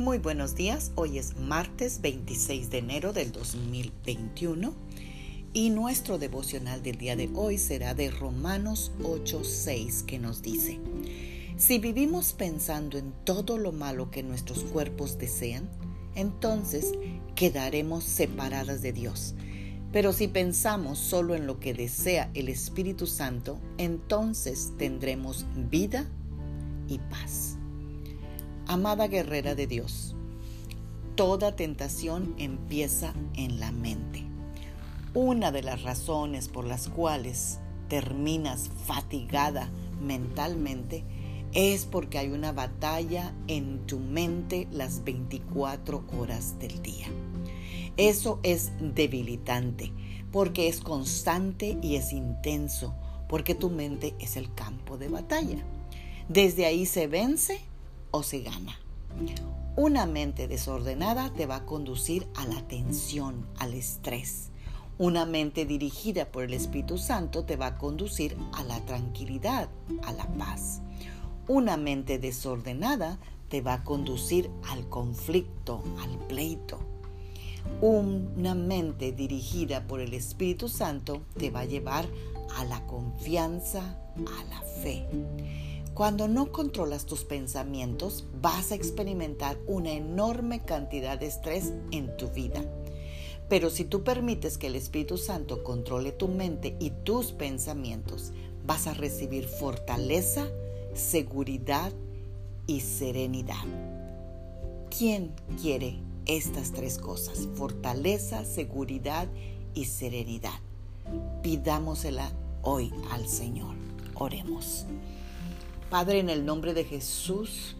Muy buenos días, hoy es martes 26 de enero del 2021 y nuestro devocional del día de hoy será de Romanos 8:6 que nos dice, si vivimos pensando en todo lo malo que nuestros cuerpos desean, entonces quedaremos separadas de Dios. Pero si pensamos solo en lo que desea el Espíritu Santo, entonces tendremos vida y paz. Amada guerrera de Dios, toda tentación empieza en la mente. Una de las razones por las cuales terminas fatigada mentalmente es porque hay una batalla en tu mente las 24 horas del día. Eso es debilitante porque es constante y es intenso, porque tu mente es el campo de batalla. Desde ahí se vence o se gana. Una mente desordenada te va a conducir a la tensión, al estrés. Una mente dirigida por el Espíritu Santo te va a conducir a la tranquilidad, a la paz. Una mente desordenada te va a conducir al conflicto, al pleito. Una mente dirigida por el Espíritu Santo te va a llevar a la confianza, a la fe. Cuando no controlas tus pensamientos, vas a experimentar una enorme cantidad de estrés en tu vida. Pero si tú permites que el Espíritu Santo controle tu mente y tus pensamientos, vas a recibir fortaleza, seguridad y serenidad. ¿Quién quiere estas tres cosas? Fortaleza, seguridad y serenidad. Pidámosela hoy al Señor. Oremos. Padre, en el nombre de Jesús,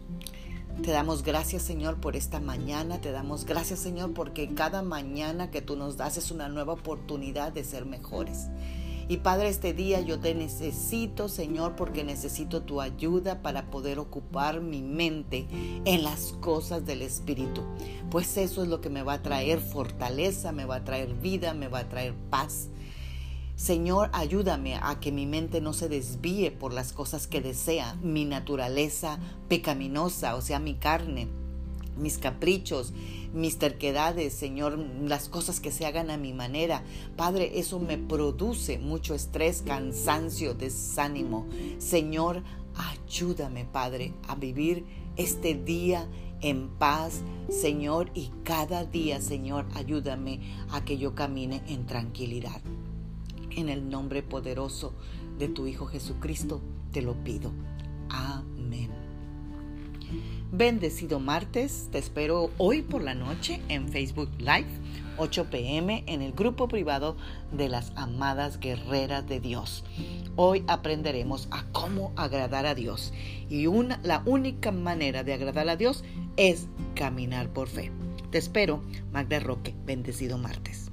te damos gracias, Señor, por esta mañana. Te damos gracias, Señor, porque cada mañana que tú nos das es una nueva oportunidad de ser mejores. Y Padre, este día yo te necesito, Señor, porque necesito tu ayuda para poder ocupar mi mente en las cosas del Espíritu. Pues eso es lo que me va a traer fortaleza, me va a traer vida, me va a traer paz. Señor, ayúdame a que mi mente no se desvíe por las cosas que desea, mi naturaleza pecaminosa, o sea, mi carne, mis caprichos, mis terquedades, Señor, las cosas que se hagan a mi manera. Padre, eso me produce mucho estrés, cansancio, desánimo. Señor, ayúdame, Padre, a vivir este día en paz, Señor, y cada día, Señor, ayúdame a que yo camine en tranquilidad. En el nombre poderoso de tu Hijo Jesucristo te lo pido. Amén. Bendecido martes, te espero hoy por la noche en Facebook Live, 8 pm, en el grupo privado de las amadas guerreras de Dios. Hoy aprenderemos a cómo agradar a Dios y una, la única manera de agradar a Dios es caminar por fe. Te espero, Magda Roque, bendecido martes.